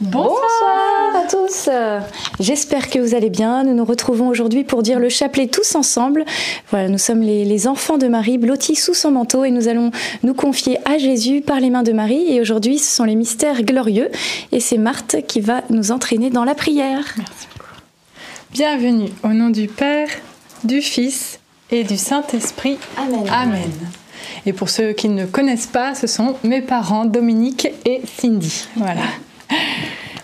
Bonsoir. à tous. J'espère que vous allez bien. Nous nous retrouvons aujourd'hui pour dire le chapelet tous ensemble. Voilà, nous sommes les, enfants de Marie, blottis sous son manteau, et nous allons nous confier à Jésus par les mains de Marie. Et aujourd'hui, ce sont les mystères glorieux, et c'est Marthe qui va nous entraîner dans la prière. Merci beaucoup. Bienvenue au nom du Père, du Fils et du Saint-Esprit. Amen. Amen. Et pour ceux qui ne connaissent pas, ce sont mes parents, Dominique et Cindy. Voilà.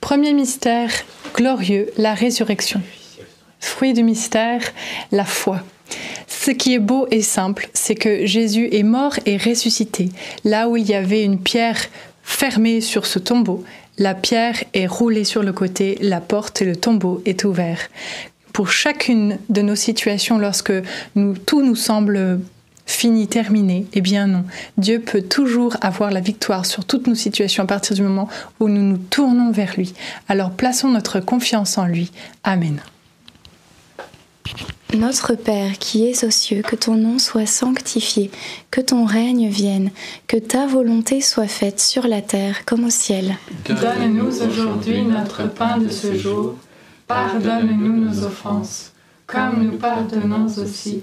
Premier mystère glorieux, la résurrection. Fruit du mystère, la foi. Ce qui est beau et simple, c'est que Jésus est mort et ressuscité. Là où il y avait une pierre fermée sur ce tombeau, la pierre est roulée sur le côté, la porte et le tombeau est ouvert. Pour chacune de nos situations, lorsque tout nous semble fini, terminé. Eh bien non. Dieu peut toujours avoir la victoire sur toutes nos situations à partir du moment où nous nous tournons vers lui. Alors plaçons notre confiance en lui. Amen. Notre Père qui es aux cieux, que ton nom soit sanctifié, que ton règne vienne, que ta volonté soit faite sur la terre comme au ciel. Donne-nous aujourd'hui notre pain de ce jour. Pardonne-nous nos offenses, comme nous pardonnons aussi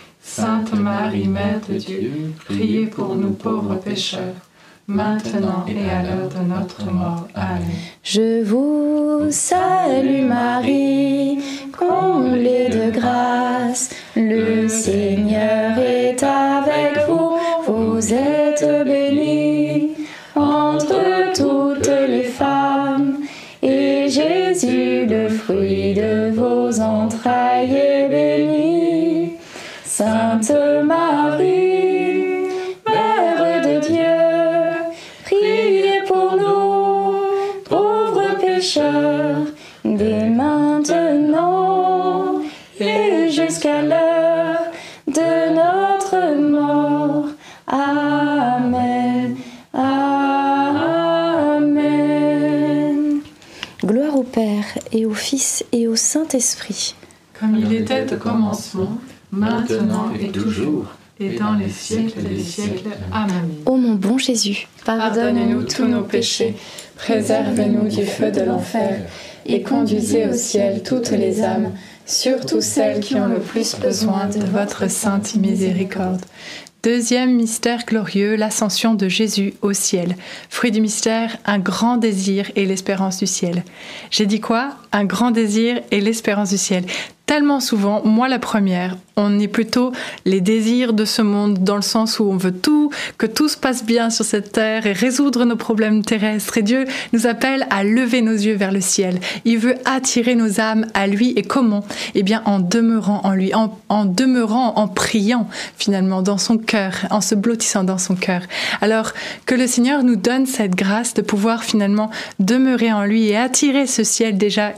Sainte Marie, Mère de Dieu, priez pour nous pauvres pécheurs, maintenant et à l'heure de notre mort. Amen. Je vous salue Marie, comblée de grâce, le Seigneur est avec vous. Vous êtes bénie Sainte Marie, Mère de Dieu, priez pour nous, pauvres pécheurs, dès maintenant et jusqu'à l'heure de notre mort. Amen. Amen. Gloire au Père et au Fils et au Saint-Esprit. Comme il était au commencement, maintenant et toujours, et dans les siècles des siècles. Amen. Ô mon bon Jésus, Pardonnez-nous tous nos péchés, préservez-nous du feu de l'enfer, et conduisez au ciel toutes les âmes, surtout celles qui ont le plus besoin de votre sainte miséricorde. Deuxième mystère glorieux, l'ascension de Jésus au ciel. Fruit du mystère, un grand désir et l'espérance du ciel. J'ai dit quoi? Un grand désir et l'espérance du ciel. Tellement souvent, moi la première, on est plutôt les désirs de ce monde dans le sens où on veut tout, que tout se passe bien sur cette terre et résoudre nos problèmes terrestres. Et Dieu nous appelle à lever nos yeux vers le ciel. Il veut attirer nos âmes à lui. Et comment? Eh bien en demeurant en lui, en, en demeurant, en priant finalement dans son cœur, en se blottissant dans son cœur. Alors que le Seigneur nous donne cette grâce de pouvoir finalement demeurer en lui et attirer ce ciel déjà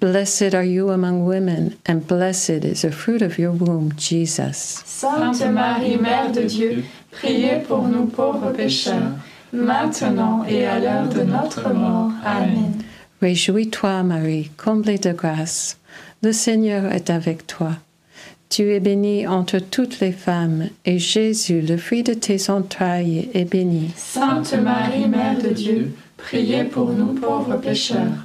Blessed are you among women, and blessed is the fruit of your womb, Jesus. Sainte Marie, Mère de Dieu, priez pour nous pauvres pécheurs, maintenant et à l'heure de notre mort. Amen. Réjouis-toi, Marie, comblée de grâce. Le Seigneur est avec toi. Tu es bénie entre toutes les femmes, et Jésus, le fruit de tes entrailles, est béni. Sainte Marie, Mère de Dieu, priez pour nous pauvres pécheurs,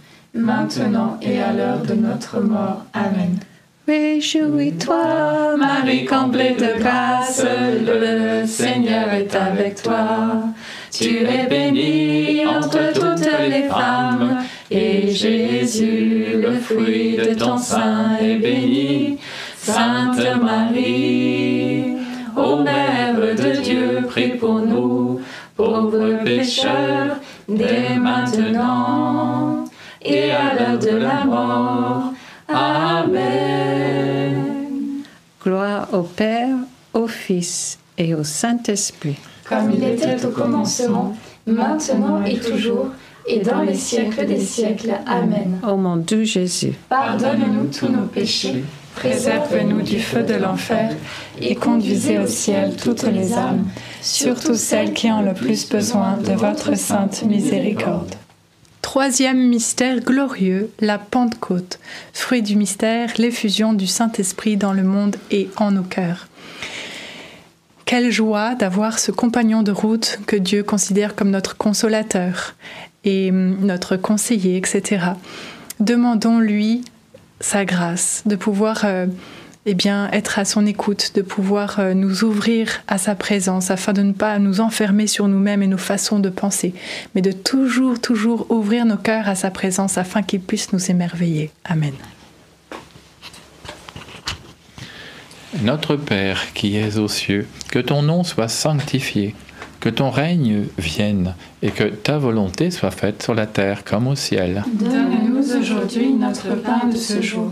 maintenant et à l'heure de notre mort. Amen. Réjouis-toi, Marie comblée de grâce, le Seigneur est avec toi. Tu es bénie entre toutes les femmes, et Jésus, le fruit de ton sein, est béni. Sainte Marie, ô Mère de Dieu, prie pour nous, pauvres pécheurs, dès maintenant et à l'heure de la mort. Amen. Gloire au Père, au Fils et au Saint-Esprit. Comme il était au commencement, maintenant et toujours, et dans les siècles des siècles. Amen. Ô mon doux Jésus, Pardonne-nous tous nos péchés, préserve-nous du feu de l'enfer, et conduisez au ciel toutes les âmes, surtout celles qui ont le plus besoin de votre sainte miséricorde. Troisième mystère glorieux, la Pentecôte. Fruit du mystère, l'effusion du Saint-Esprit dans le monde et en nos cœurs. Quelle joie d'avoir ce compagnon de route que Dieu considère comme notre consolateur et hum, notre conseiller, etc. Demandons-lui sa grâce, de pouvoir euh, eh bien, être à son écoute, de pouvoir euh, nous ouvrir à sa présence afin de ne pas nous enfermer sur nous-mêmes et nos façons de penser, mais de toujours, toujours ouvrir nos cœurs à sa présence afin qu'il puisse nous émerveiller. Amen. Notre Père qui es aux cieux, que ton nom soit sanctifié, que ton règne vienne et que ta volonté soit faite sur la terre comme au ciel. Donne-nous aujourd'hui notre pain de ce jour.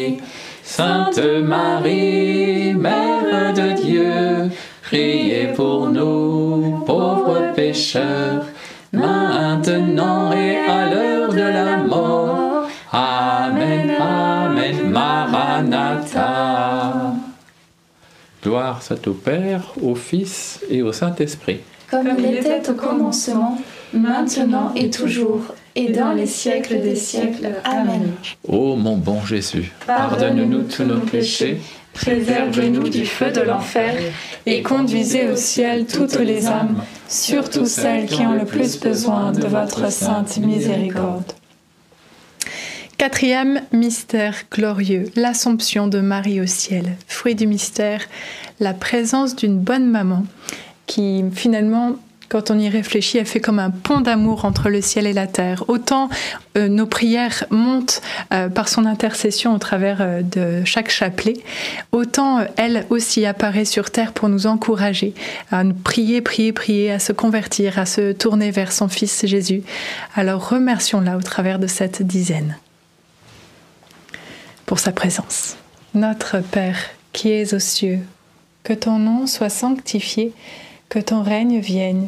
Sainte Marie, Mère de Dieu, priez pour nous, pauvres pécheurs, maintenant et à l'heure de la mort. Amen, Amen, Maranatha. Gloire soit au Père, au Fils et au Saint-Esprit. Comme il était au commencement, maintenant et toujours, et dans les siècles des siècles. Amen. Ô mon bon Jésus, pardonne-nous tous nos péchés, Préservez-nous du feu de l'enfer et conduisez au ciel toutes les âmes, surtout celles qui ont le plus besoin de votre sainte miséricorde. Quatrième mystère glorieux, l'Assomption de Marie au ciel. Fruit du mystère, la présence d'une bonne maman qui finalement quand on y réfléchit, elle fait comme un pont d'amour entre le ciel et la terre. Autant euh, nos prières montent euh, par son intercession au travers euh, de chaque chapelet, autant elle aussi apparaît sur terre pour nous encourager à nous prier, prier, prier, à se convertir, à se tourner vers son Fils Jésus. Alors remercions-la au travers de cette dizaine pour sa présence. Notre Père qui es aux cieux, que ton nom soit sanctifié, que ton règne vienne,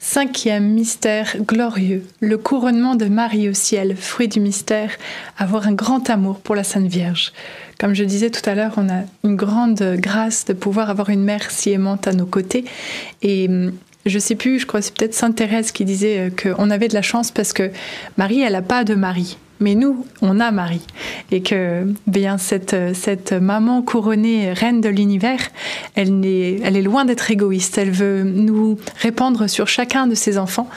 Cinquième mystère glorieux, le couronnement de Marie au ciel, fruit du mystère, avoir un grand amour pour la Sainte Vierge. Comme je disais tout à l'heure, on a une grande grâce de pouvoir avoir une mère si aimante à nos côtés. Et hum, je sais plus, je crois c'est peut-être Sainte Thérèse qui disait euh, qu'on avait de la chance parce que Marie, elle n'a pas de mari. Mais nous, on a Marie. Et que bien cette, cette maman couronnée reine de l'univers, elle, n'est- elle est loin d'être égoïste. Elle veut nous répandre sur chacun de ses enfants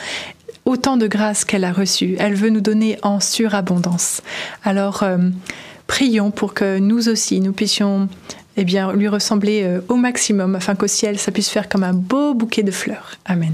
autant de grâce qu'elle a reçues. Elle veut nous donner en surabondance. Alors, euh, prions pour que nous aussi, nous puissions eh bien, lui ressembler euh, au maximum, afin qu'au ciel, ça puisse faire comme un beau bouquet de fleurs. Amen.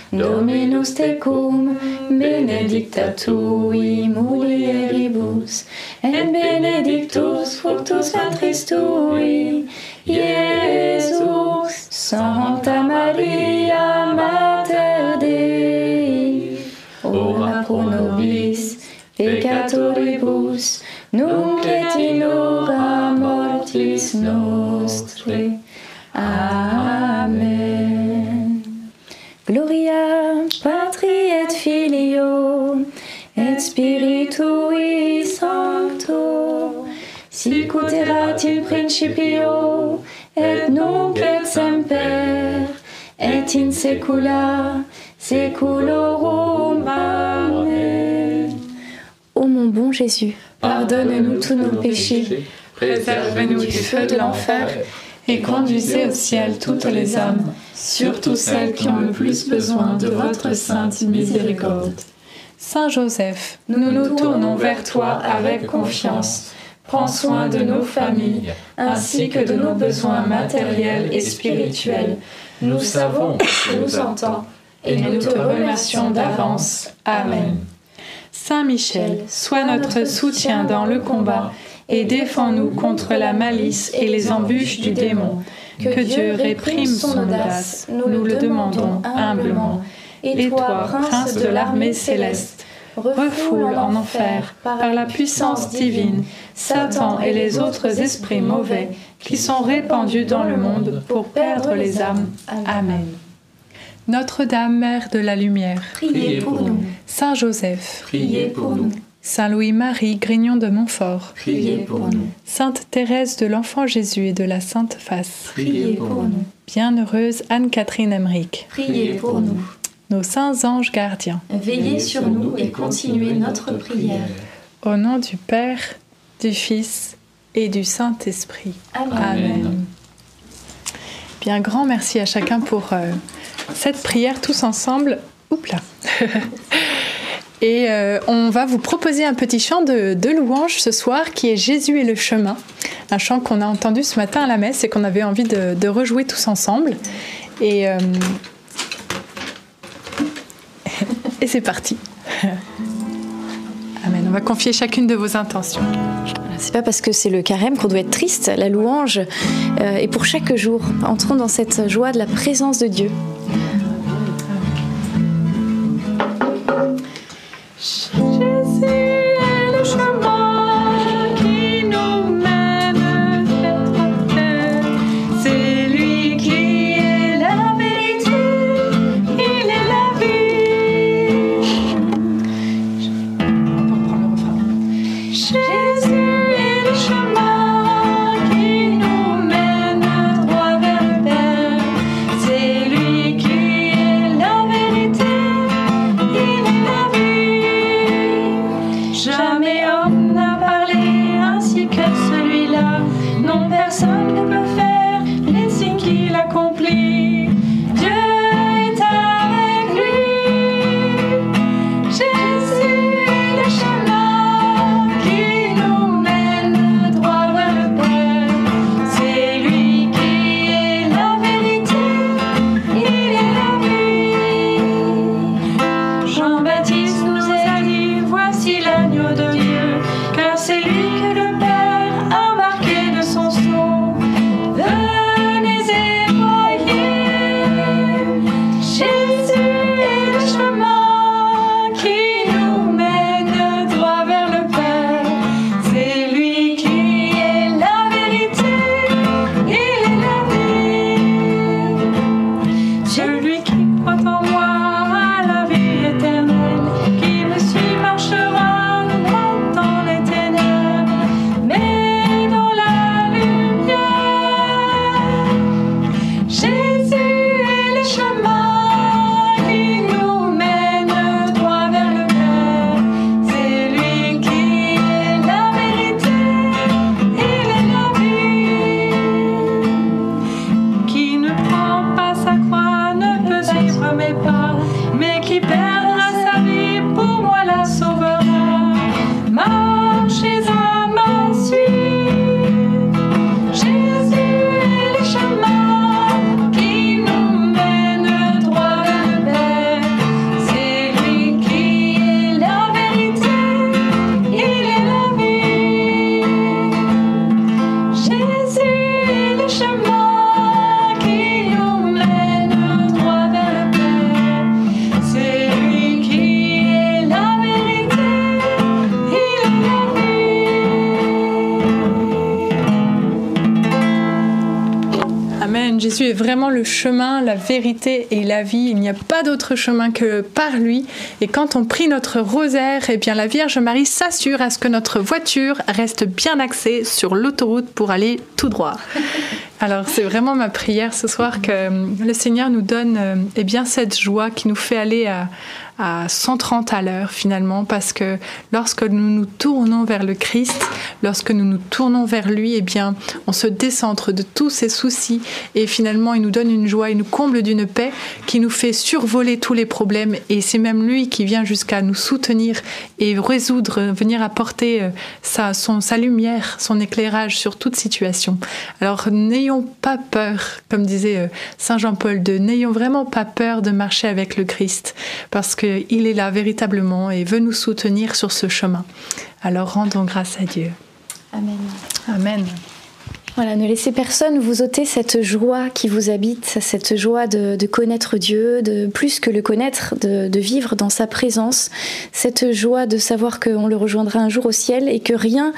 Dominus tecum, benedicta tui mulieribus, et benedictus fructus ventris tui, Iesus. Santa Maria, Mater Dei, ora pro nobis peccatoribus, nunc in mortis nostre. Amen. Spiritui Sancto, sic ut erat in principio et nunc et et in saecula saeculorum. Amen. Ô mon bon Jésus, pardonne-nous tous nos péchés, Préservez-nous du feu de l'enfer et conduisez au ciel toutes les âmes, surtout celles qui ont le plus besoin de votre sainte miséricorde. Saint Joseph, Nous nous tournons vers toi avec confiance. Prends soin de nos familles ainsi que de nos besoins matériels et spirituels. Nous savons que tu nous entends et nous te remercions d'avance. Amen. Saint Michel, sois notre soutien dans le combat et défends-nous contre la malice et les embûches du démon. Que Dieu réprime son audace, nous le demandons humblement. Et toi, prince de l'armée céleste, refoule en enfer, par la puissance divine, Satan et les autres esprits mauvais qui sont répandus dans le monde pour perdre les âmes. Amen. Notre-Dame, Mère de la Lumière, Priez pour nous. Saint Joseph, Priez pour nous. Saint Louis-Marie Grignon de Montfort, Priez pour nous. Sainte Thérèse de l'Enfant Jésus et de la Sainte Face, Priez pour nous. Bienheureuse Anne-Catherine Emmerich, Priez pour nous. Nos saints anges gardiens, Veillez sur nous et continuez notre prière. au nom du Père, du Fils et du Saint-Esprit. Amen. Amen. Bien, grand merci à chacun pour euh, cette prière tous ensemble. Oups là. Et euh, on va vous proposer un petit chant de, de louange ce soir qui est Jésus est le chemin. Un chant qu'on a entendu ce matin à la messe et qu'on avait envie de, de rejouer tous ensemble. Et, euh, et c'est parti. Amen. On va confier chacune de vos intentions. C'est pas parce que c'est le carême qu'on doit être triste. La louange euh, est pour chaque jour. Entrons dans cette joie de la présence de Dieu. Le chemin, la vérité et la vie. Il n'y a pas d'autre chemin que par lui. Et quand on prie notre rosaire, eh bien la Vierge Marie s'assure à ce que notre voiture reste bien axée sur l'autoroute pour aller tout droit. Alors c'est vraiment ma prière ce soir que le Seigneur nous donne euh, eh bien cette joie qui nous fait aller à, à 130 à l'heure finalement parce que lorsque nous nous tournons vers le Christ, lorsque nous nous tournons vers lui, eh bien on se décentre de tous ses soucis et finalement il nous donne une joie, il nous comble d'une paix qui nous fait survoler tous les problèmes et c'est même lui qui vient jusqu'à nous soutenir et résoudre, venir apporter euh, sa, sa lumière, son éclairage sur toute situation. Alors n'ayons pas peur, comme disait euh, Saint Jean-Paul II, n'ayons vraiment pas peur de marcher avec le Christ parce qu'il est là véritablement et veut nous soutenir sur ce chemin. Alors rendons grâce à Dieu. Amen. Amen. Voilà, ne laissez personne vous ôter cette joie qui vous habite, cette joie de, connaître Dieu, de plus que le connaître, de, vivre dans sa présence, cette joie de savoir qu'on le rejoindra un jour au ciel et que rien,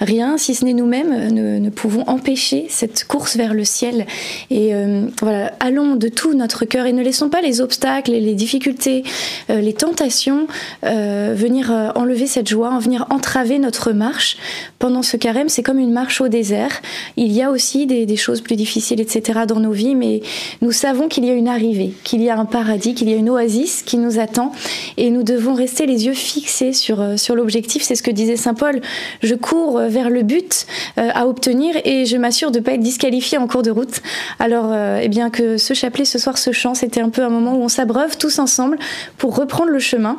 rien, si ce n'est nous-mêmes, ne, pouvons empêcher cette course vers le ciel. Et euh, voilà, allons de tout notre cœur et ne laissons pas les obstacles, les difficultés, euh, les tentations euh, venir enlever cette joie, venir entraver notre marche. Pendant ce carême, c'est comme une marche au désert. Il y a aussi des, choses plus difficiles, etc. dans nos vies, mais nous savons qu'il y a une arrivée, qu'il y a un paradis, qu'il y a une oasis qui nous attend, et nous devons rester les yeux fixés sur, sur l'objectif. C'est ce que disait Saint Paul. Je cours vers le but euh, à obtenir et je m'assure de ne pas être disqualifié en cours de route. Alors, euh, eh bien que ce chapelet ce soir, ce chant, c'était un peu un moment où on s'abreuve tous ensemble pour reprendre le chemin.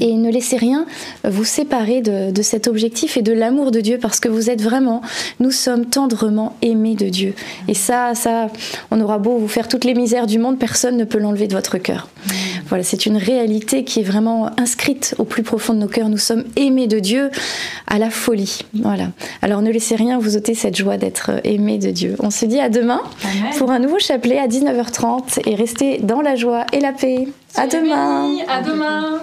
Et ne laissez rien vous séparer de, de, cet objectif et de l'amour de Dieu parce que vous êtes vraiment, nous sommes tendrement aimés de Dieu. Et ça, ça, on aura beau vous faire toutes les misères du monde, personne ne peut l'enlever de votre cœur. Voilà, c'est une réalité qui est vraiment inscrite au plus profond de nos cœurs. Nous sommes aimés de Dieu à la folie. Voilà. Alors ne laissez rien vous ôter cette joie d'être aimés de Dieu. On se dit à demain Amen. pour un nouveau chapelet à 19h30 et restez dans la joie et la paix. À demain. À demain.